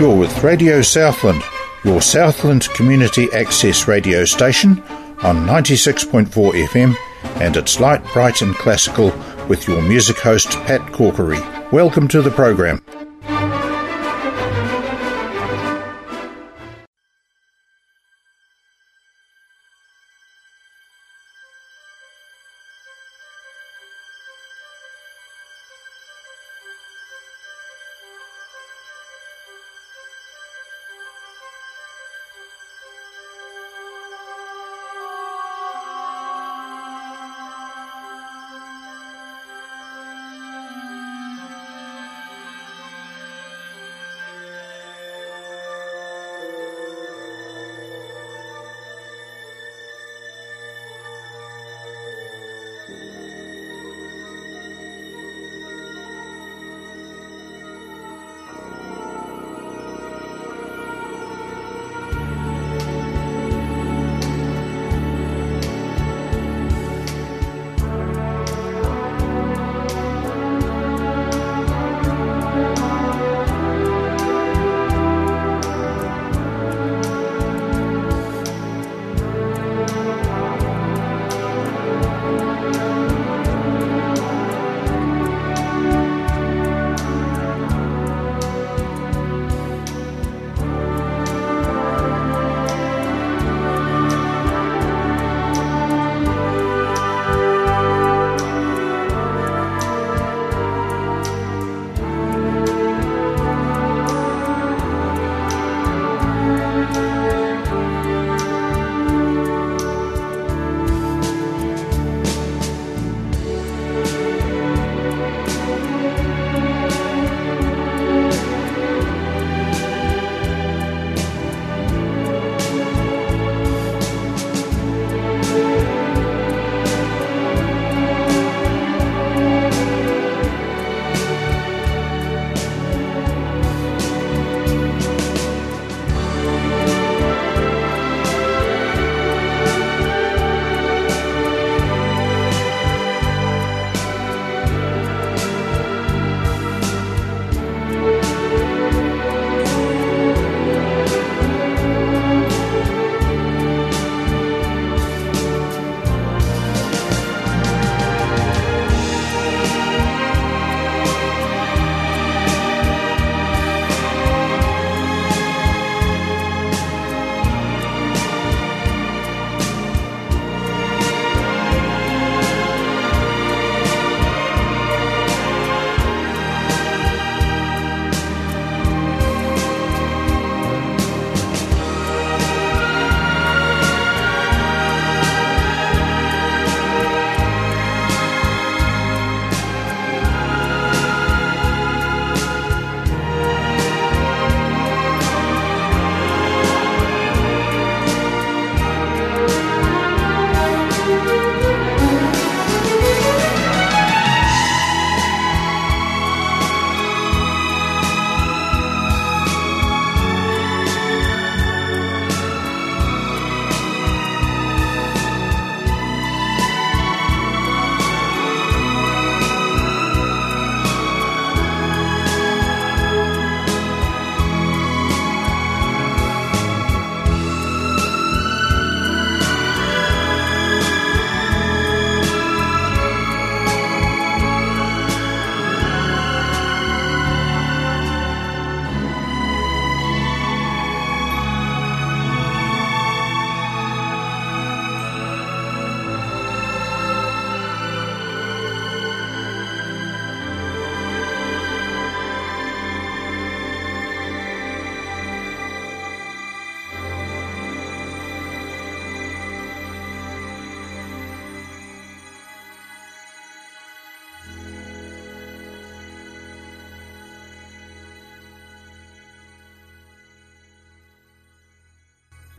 You're with Radio Southland, your Southland community access radio station on 96.4 FM, and it's light, bright, and classical with your music host Pat Corkery. Welcome to the program.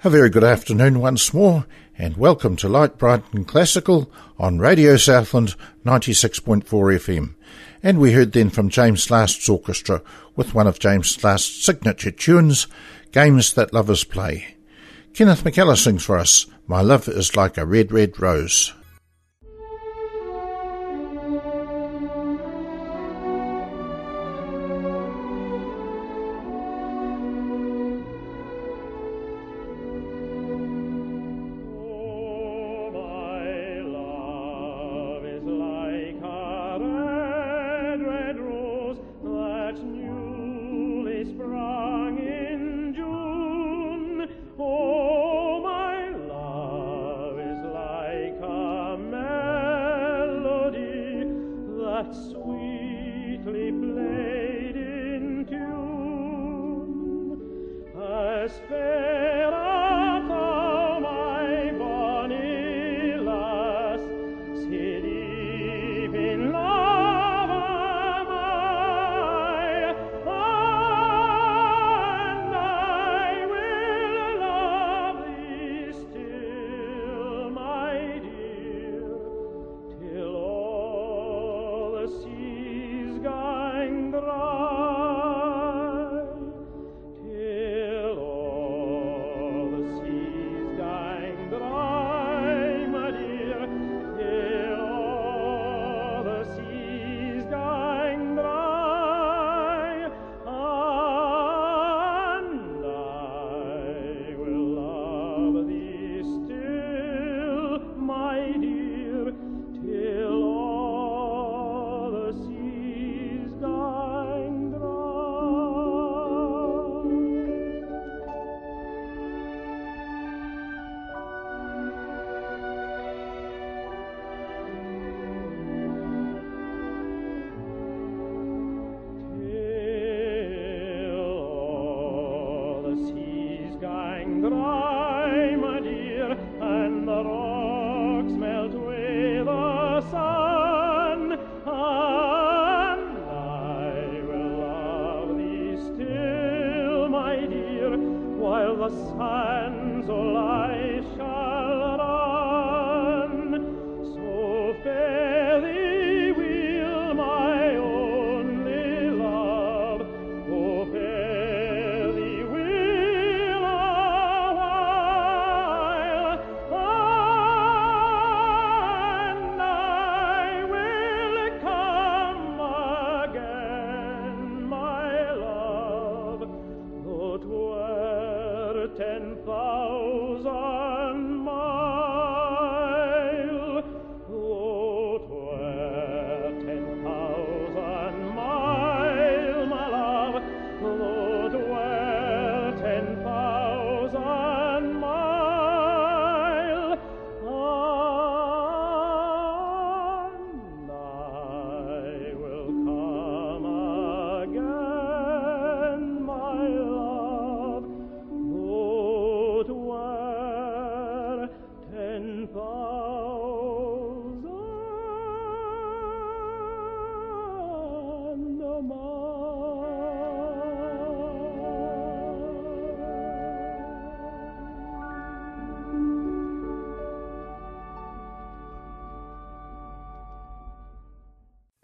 A very good afternoon once more, and welcome to Light Bright and Classical on Radio Southland 96.4 FM. And we heard then from James Last's orchestra with one of James Last's signature tunes, Games That Lovers Play. Kenneth McKellar sings for us, My Love is Like a Red, Red Rose.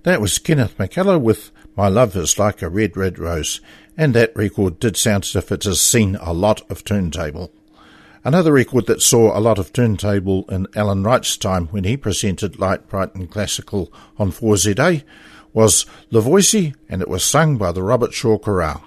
That was Kenneth McKellar with My Love is Like a Red, Red Rose, and that record did sound as if it has seen a lot of turntable. Another record that saw a lot of turntable in Alan Wright's time when he presented Light Bright and Classical on 4ZA was Les Voici, and it was sung by the Robert Shaw Chorale.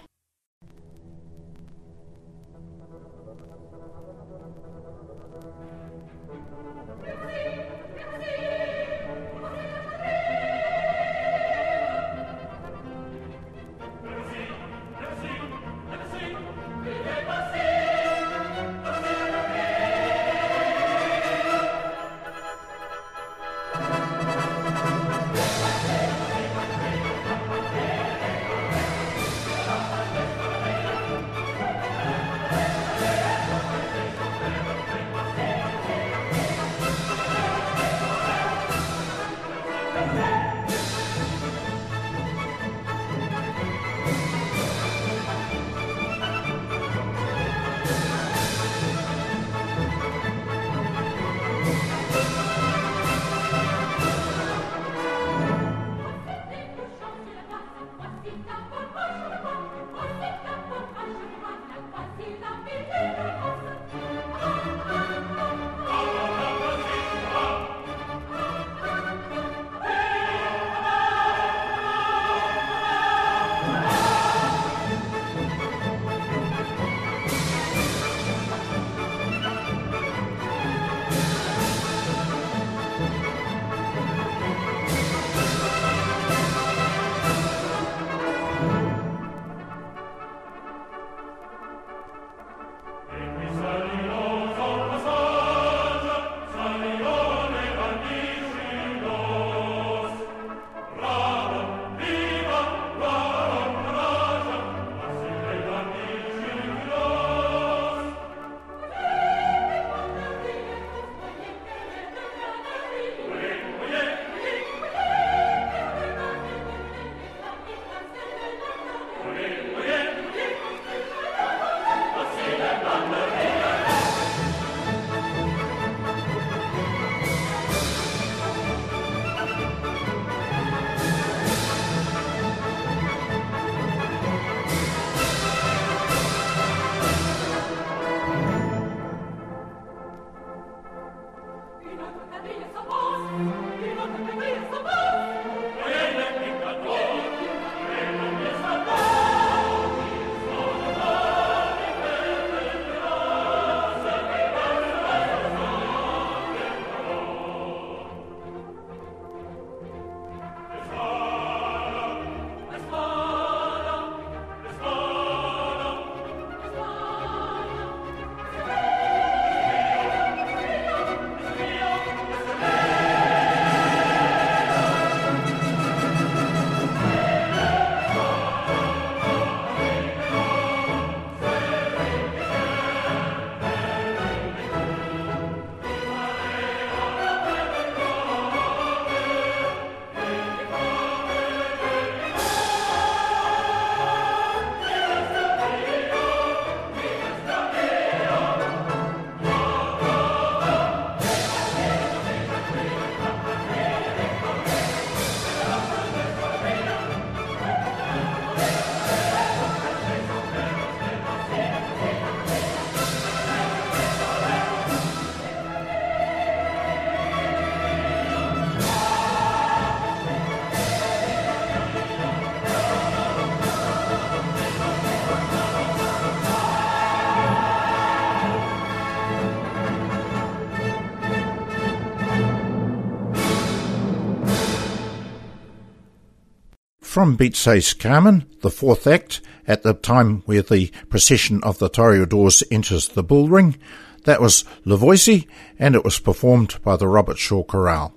From Bizet's Carmen, the fourth act, at the time where the procession of the Toreadors enters the bull ring. That was Les Voici, and it was performed by the Robert Shaw Chorale.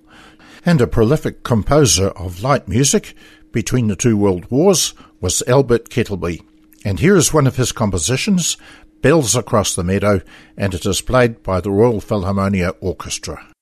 And a prolific composer of light music between the two world wars was Albert Ketèlbey. And here is one of his compositions, Bells Across the Meadow, and it is played by the Royal Philharmonia Orchestra.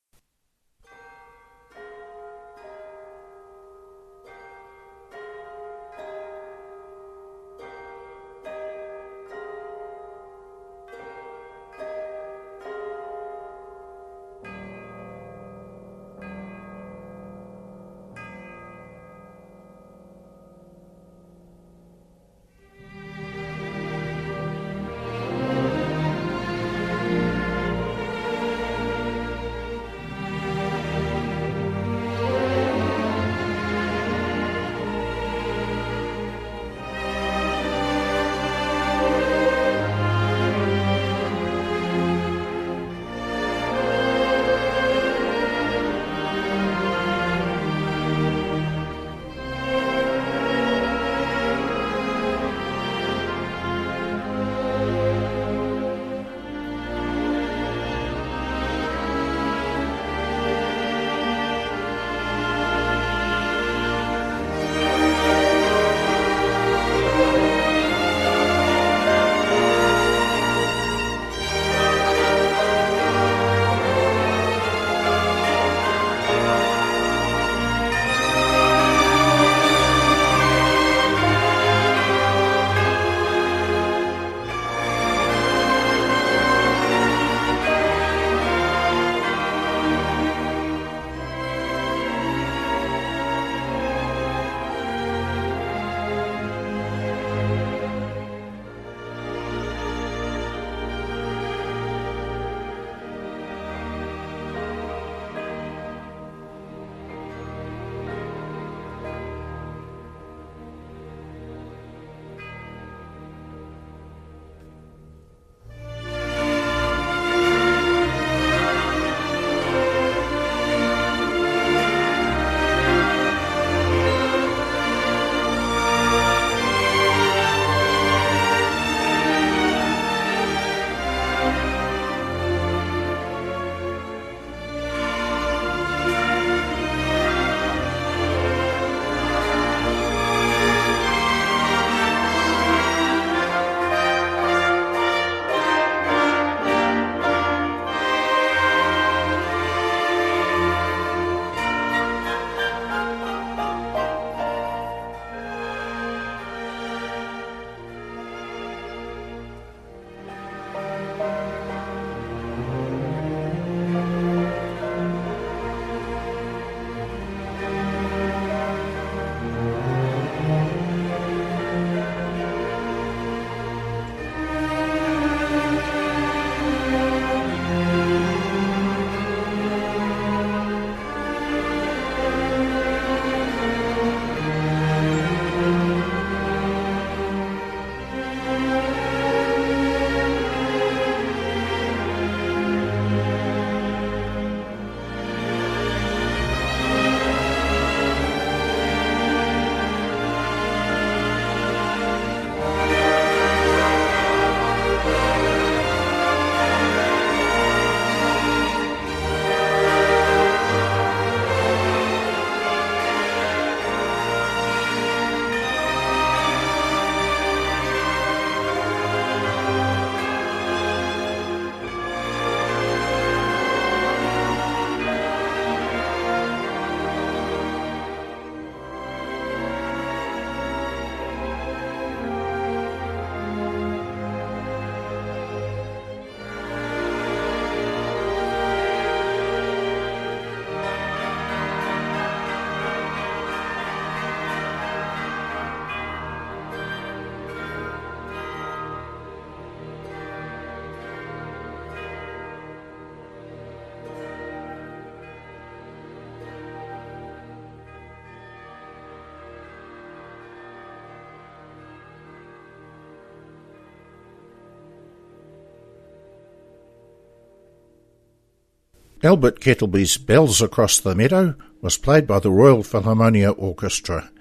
Albert Ketèlbey's Bells Across the Meadow was played by the Royal Philharmonia Orchestra,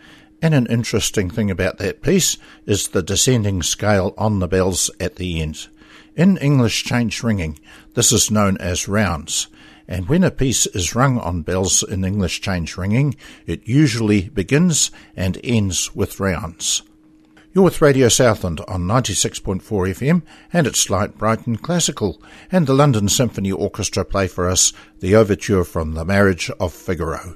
And an interesting thing about that piece is the descending scale on the bells at the end. In English change ringing, this is known as rounds. And when a piece is rung on bells in English change ringing, it usually begins and ends with rounds. You're with Radio Southland on 96.4 FM and it's Light Bright and Classical and the London Symphony Orchestra play for us the overture from The Marriage of Figaro.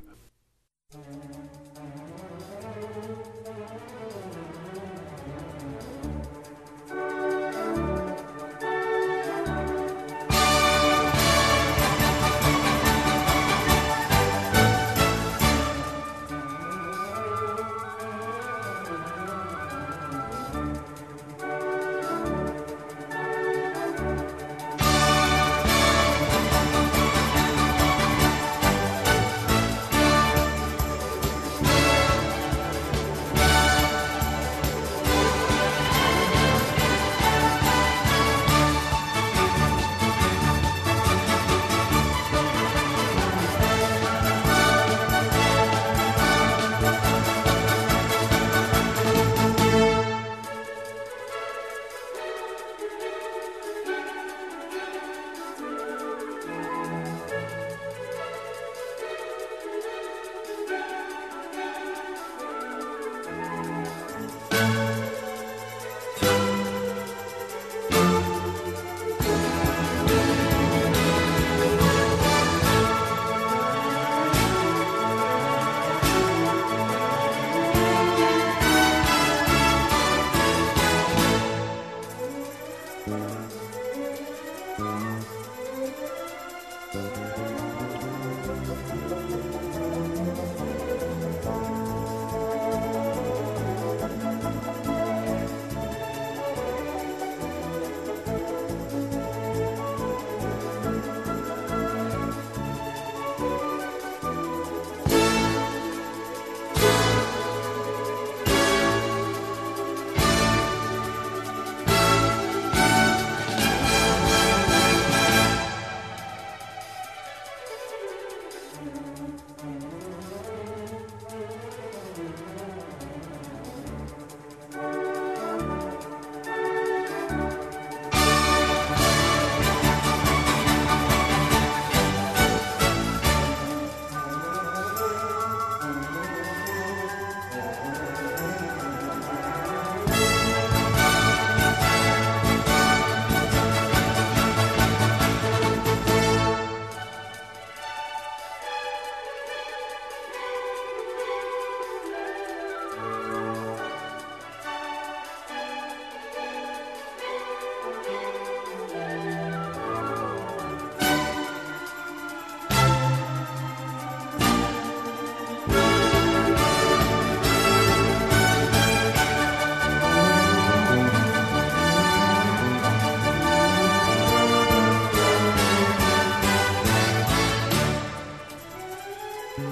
Thank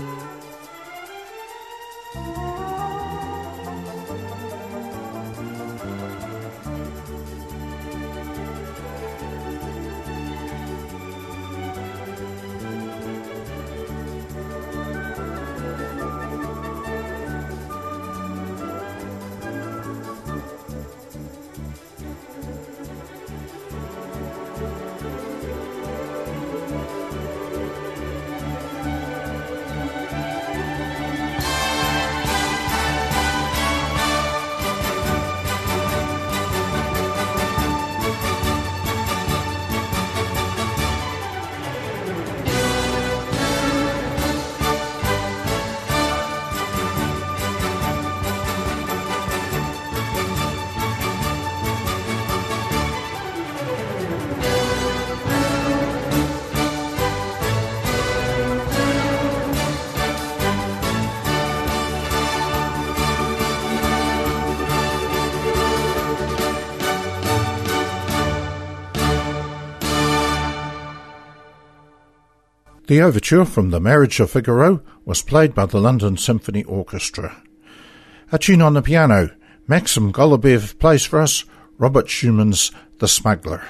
you. The overture from The Marriage of Figaro was played by the London Symphony Orchestra. A tune on the piano, Maxim Golubev plays for us Robert Schumann's The Smuggler.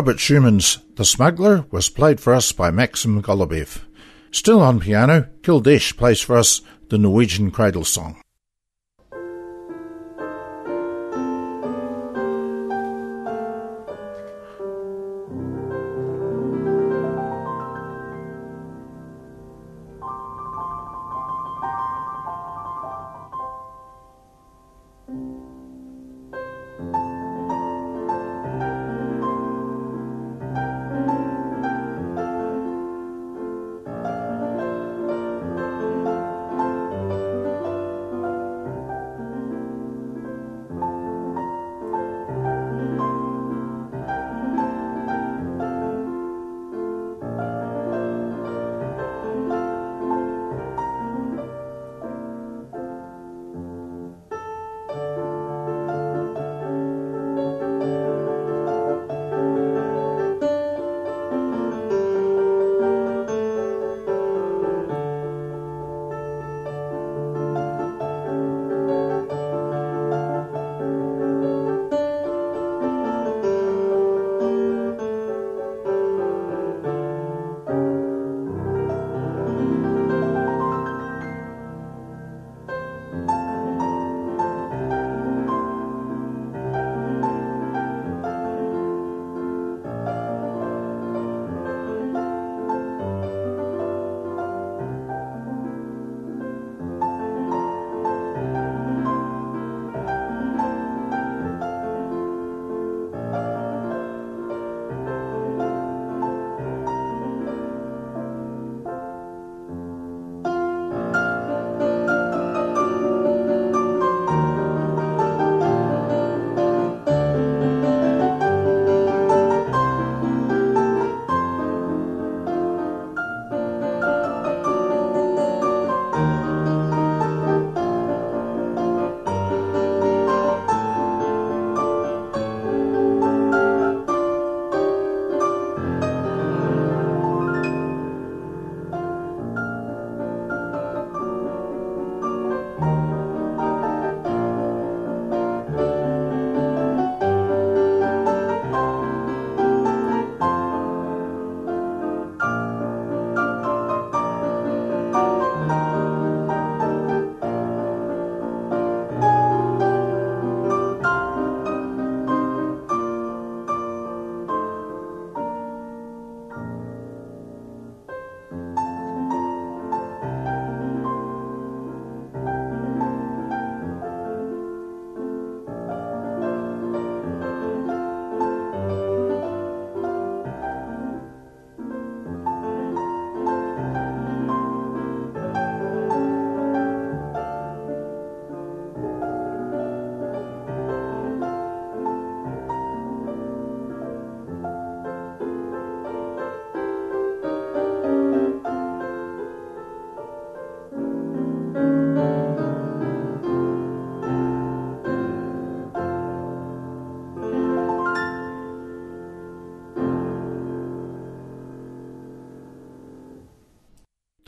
Robert Schumann's The Smuggler was played for us by Maxim Golubev. Still on piano, Kildesh plays for us the Norwegian Cradle Song.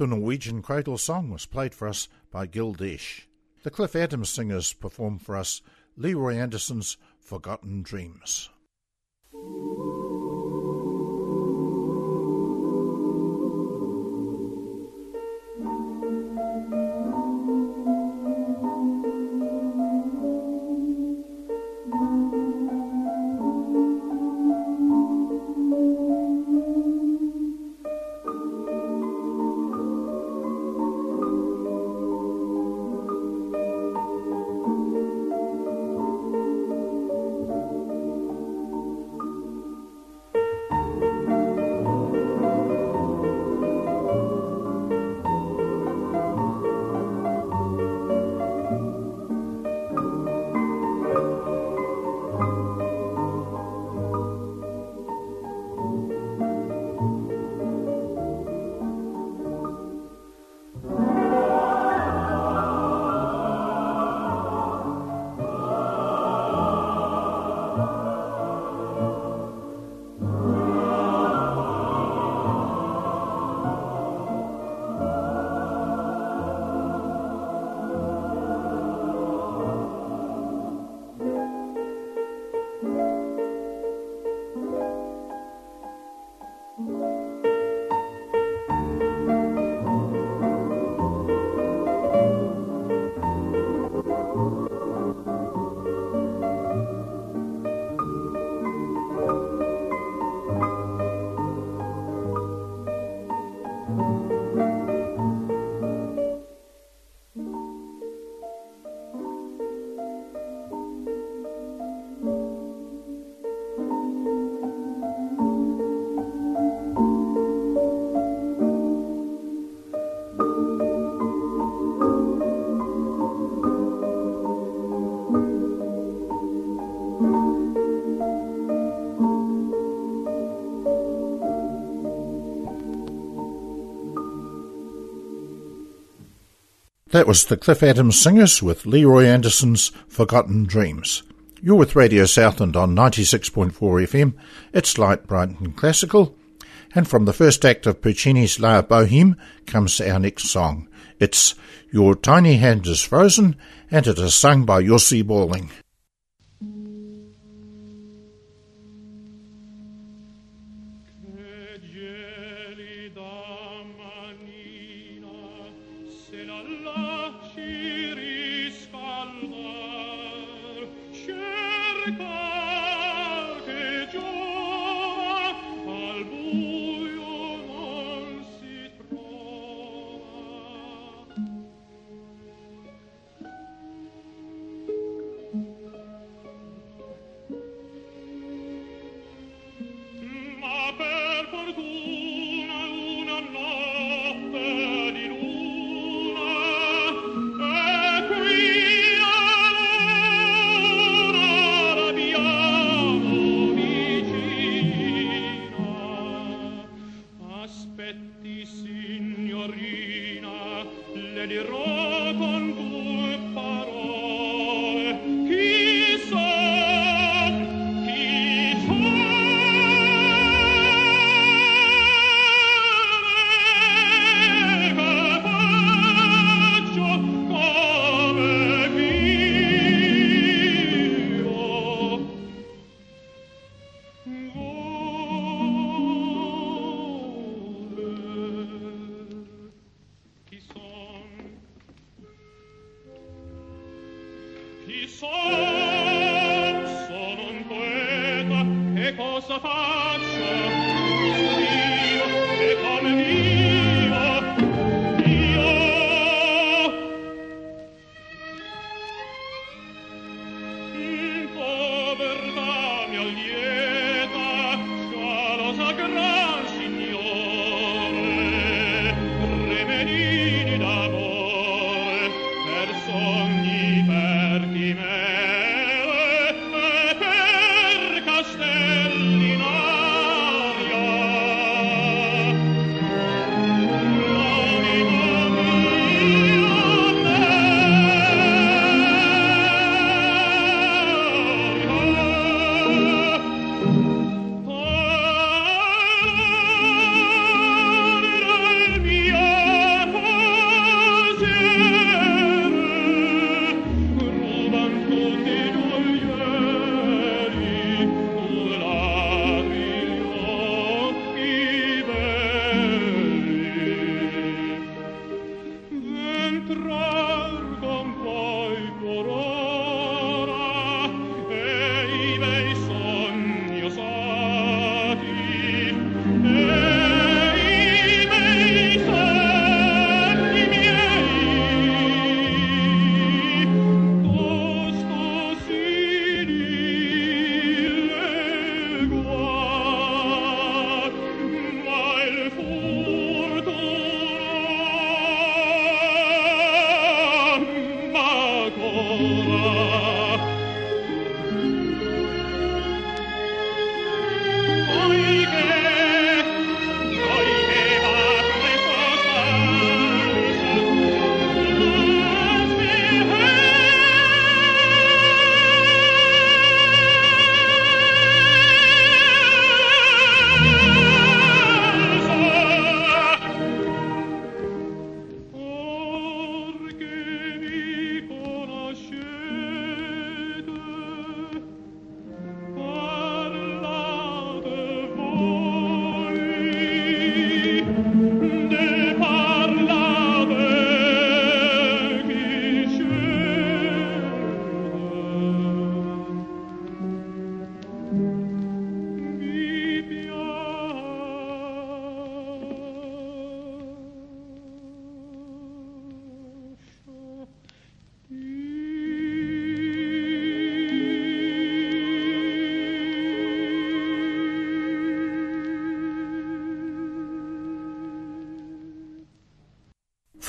The Norwegian Cradle Song was played for us by Gil Desch. The Cliff Adams singers performed for us Leroy Anderson's Forgotten Dreams. That was the Cliff Adams Singers with Leroy Anderson's Forgotten Dreams. You're with Radio Southland on 96.4 FM. It's light, bright, and classical. And from the first act of Puccini's La Boheme comes our next song. It's Your Tiny Hand is Frozen, and it is sung by Jussi Björling.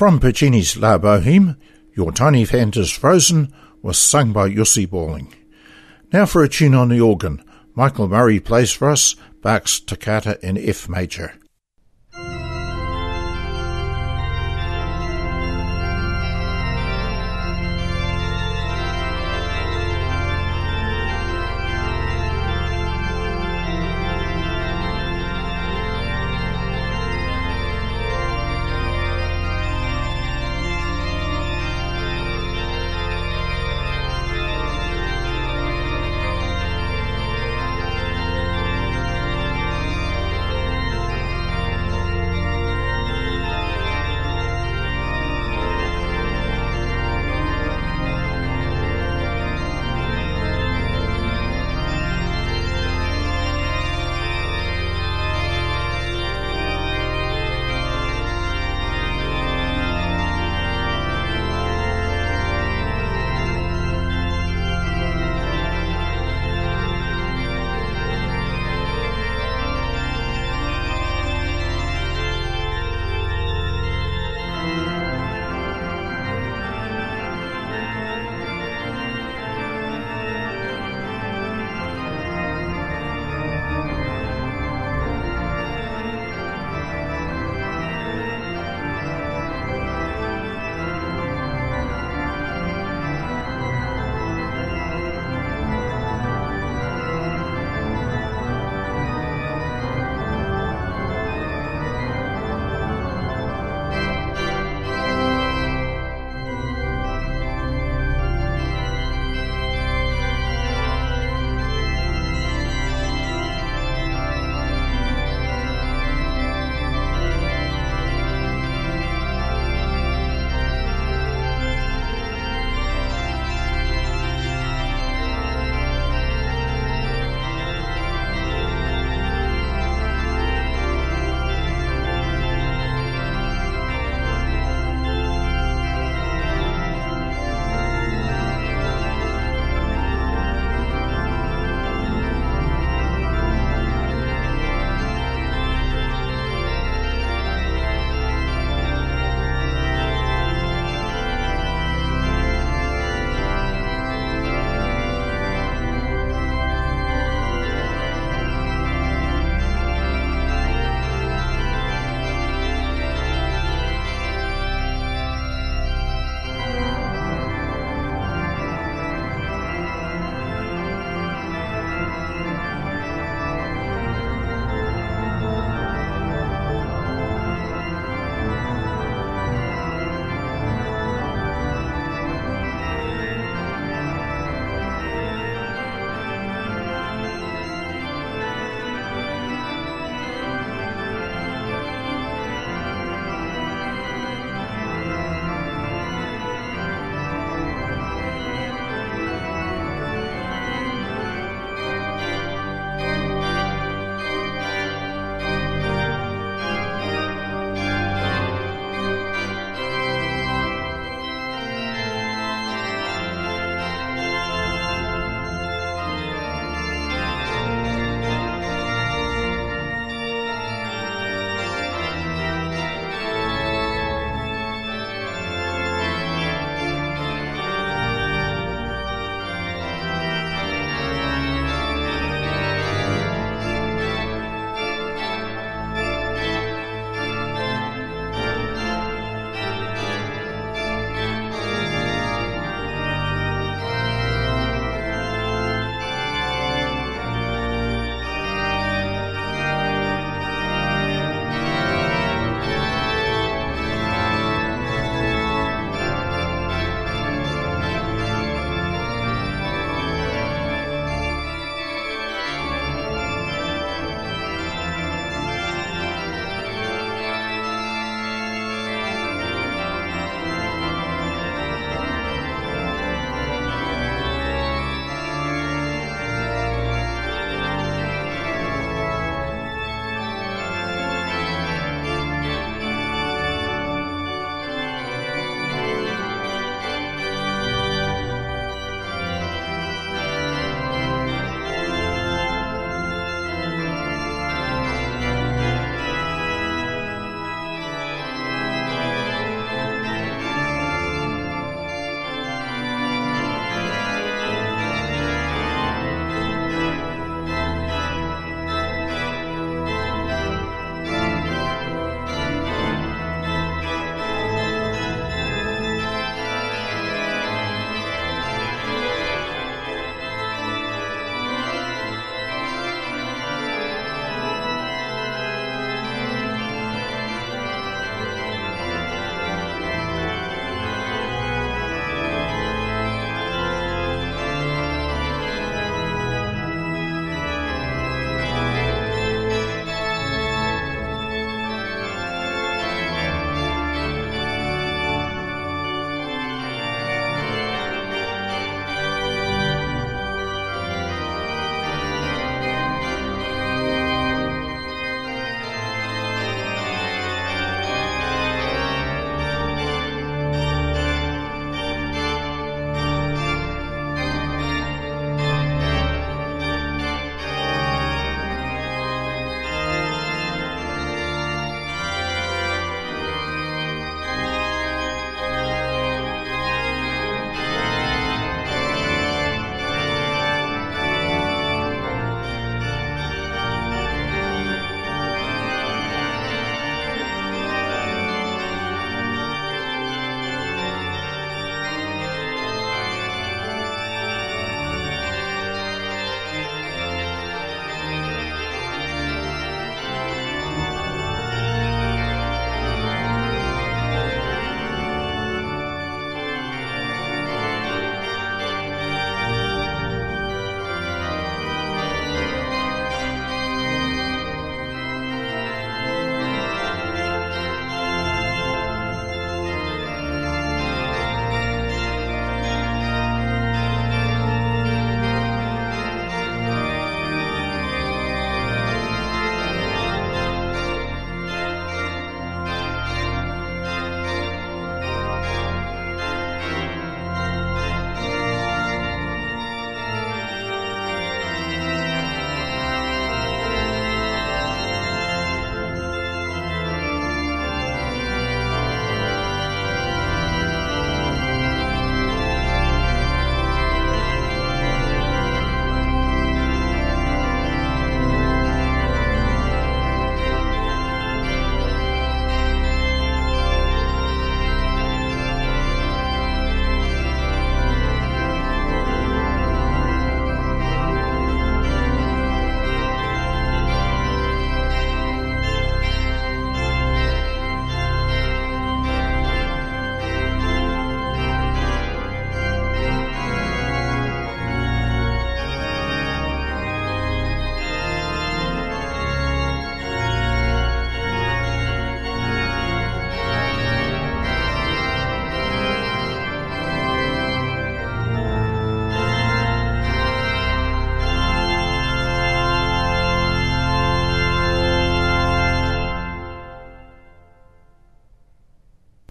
From Puccini's La Boheme, Your Tiny Hand is Frozen was sung by Jussi Björling. Now for a tune on the organ. Michael Murray plays for us Bach's Toccata in F major.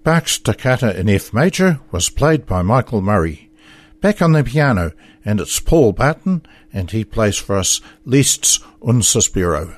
Bach's Toccata in F major was played by Michael Murray. Back on the piano, and it's Paul Barton, and he plays for us Liszt's Un Sospiro.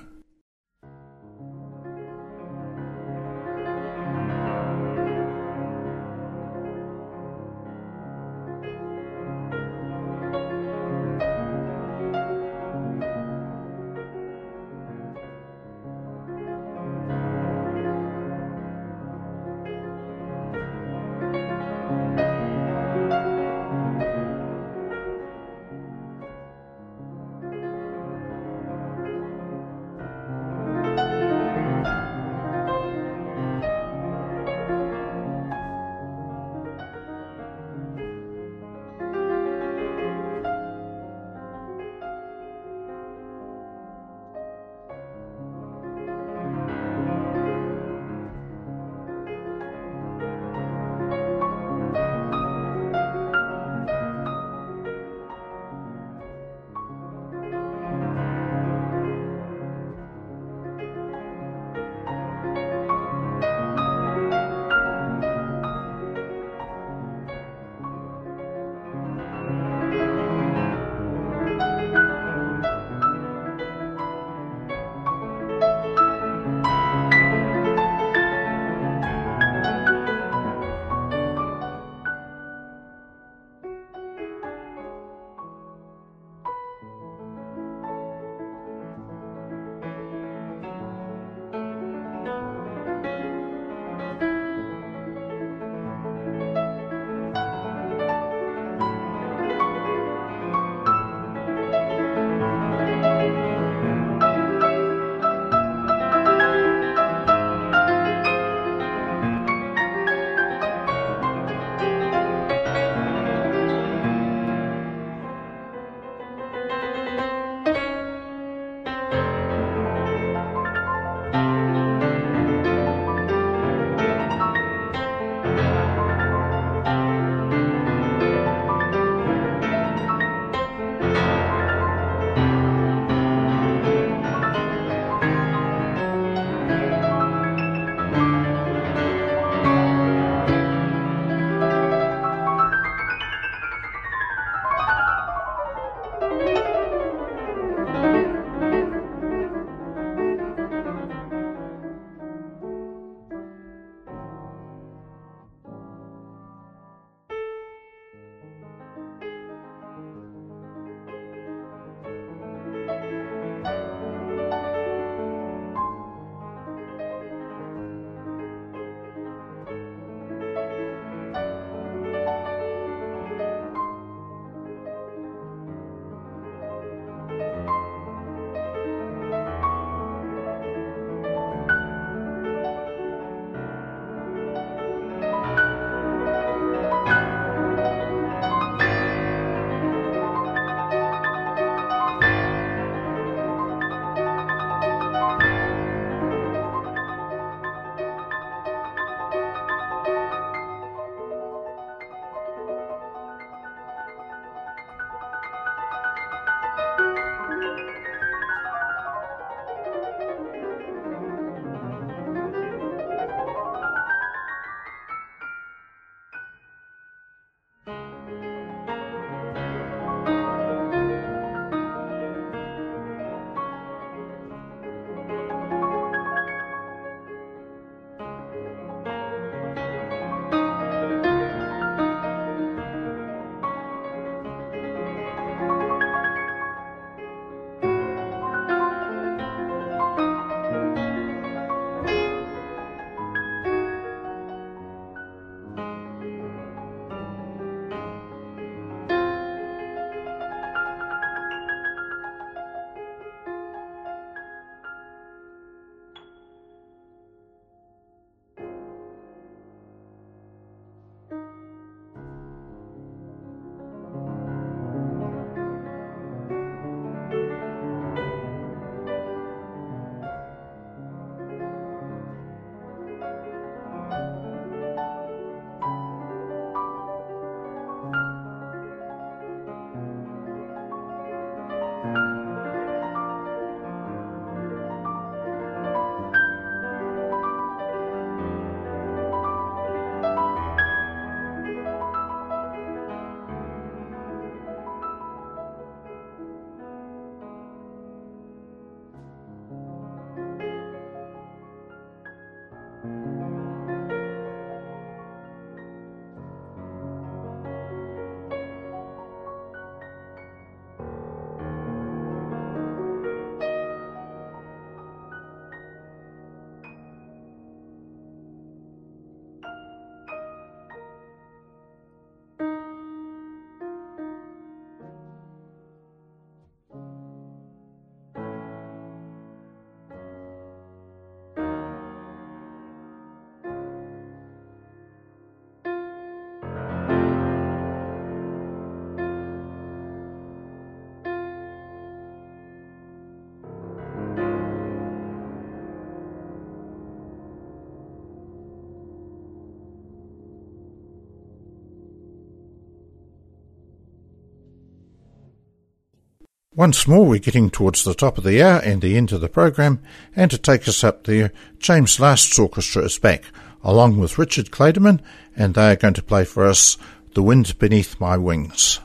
Once more, we're getting towards the top of the hour and the end of the program, and to take us up there, James Last's orchestra is back, along with Richard Clayderman, and they are going to play for us The Wind Beneath My Wings.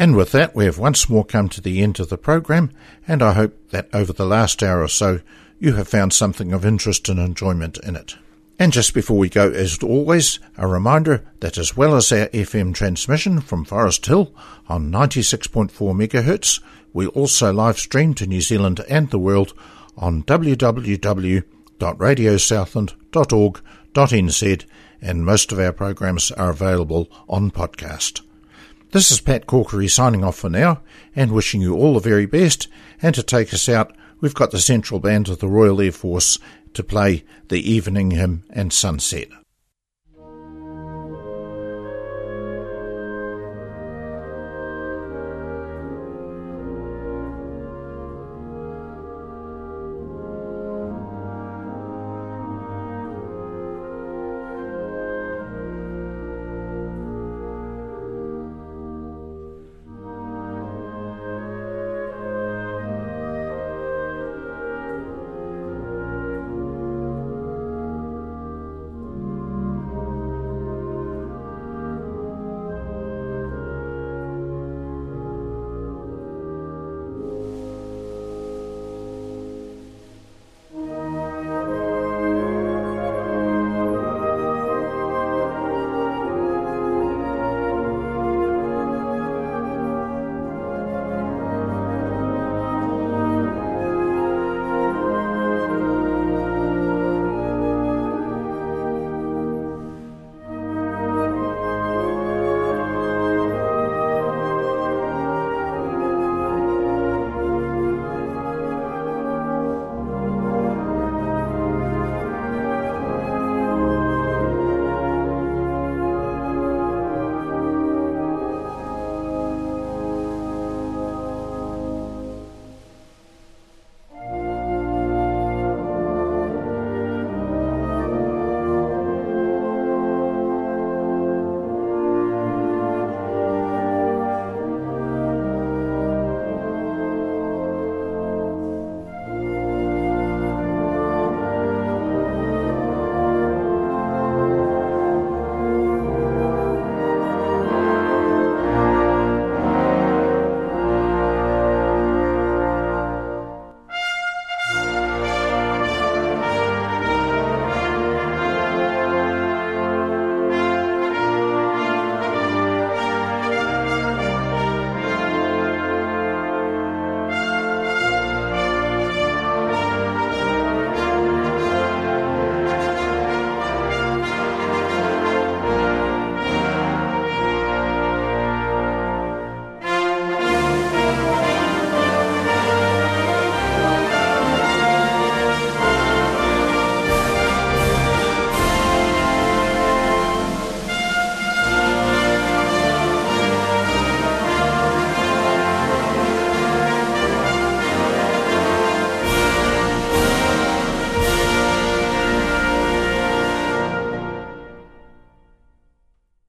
And with that, we have once more come to the end of the program, and I hope that over the last hour or so, you have found something of interest and enjoyment in it. And just before we go, as always, a reminder that as well as our FM transmission from Forest Hill on 96.4 MHz, we also live stream to New Zealand and the world on www.radiosouthland.org.nz, and most of our programs are available on podcast. This is Pat Corkery signing off for now and wishing you all the very best. And to take us out, we've got the Central Band of the Royal Air Force to play the Evening Hymn and Sunset.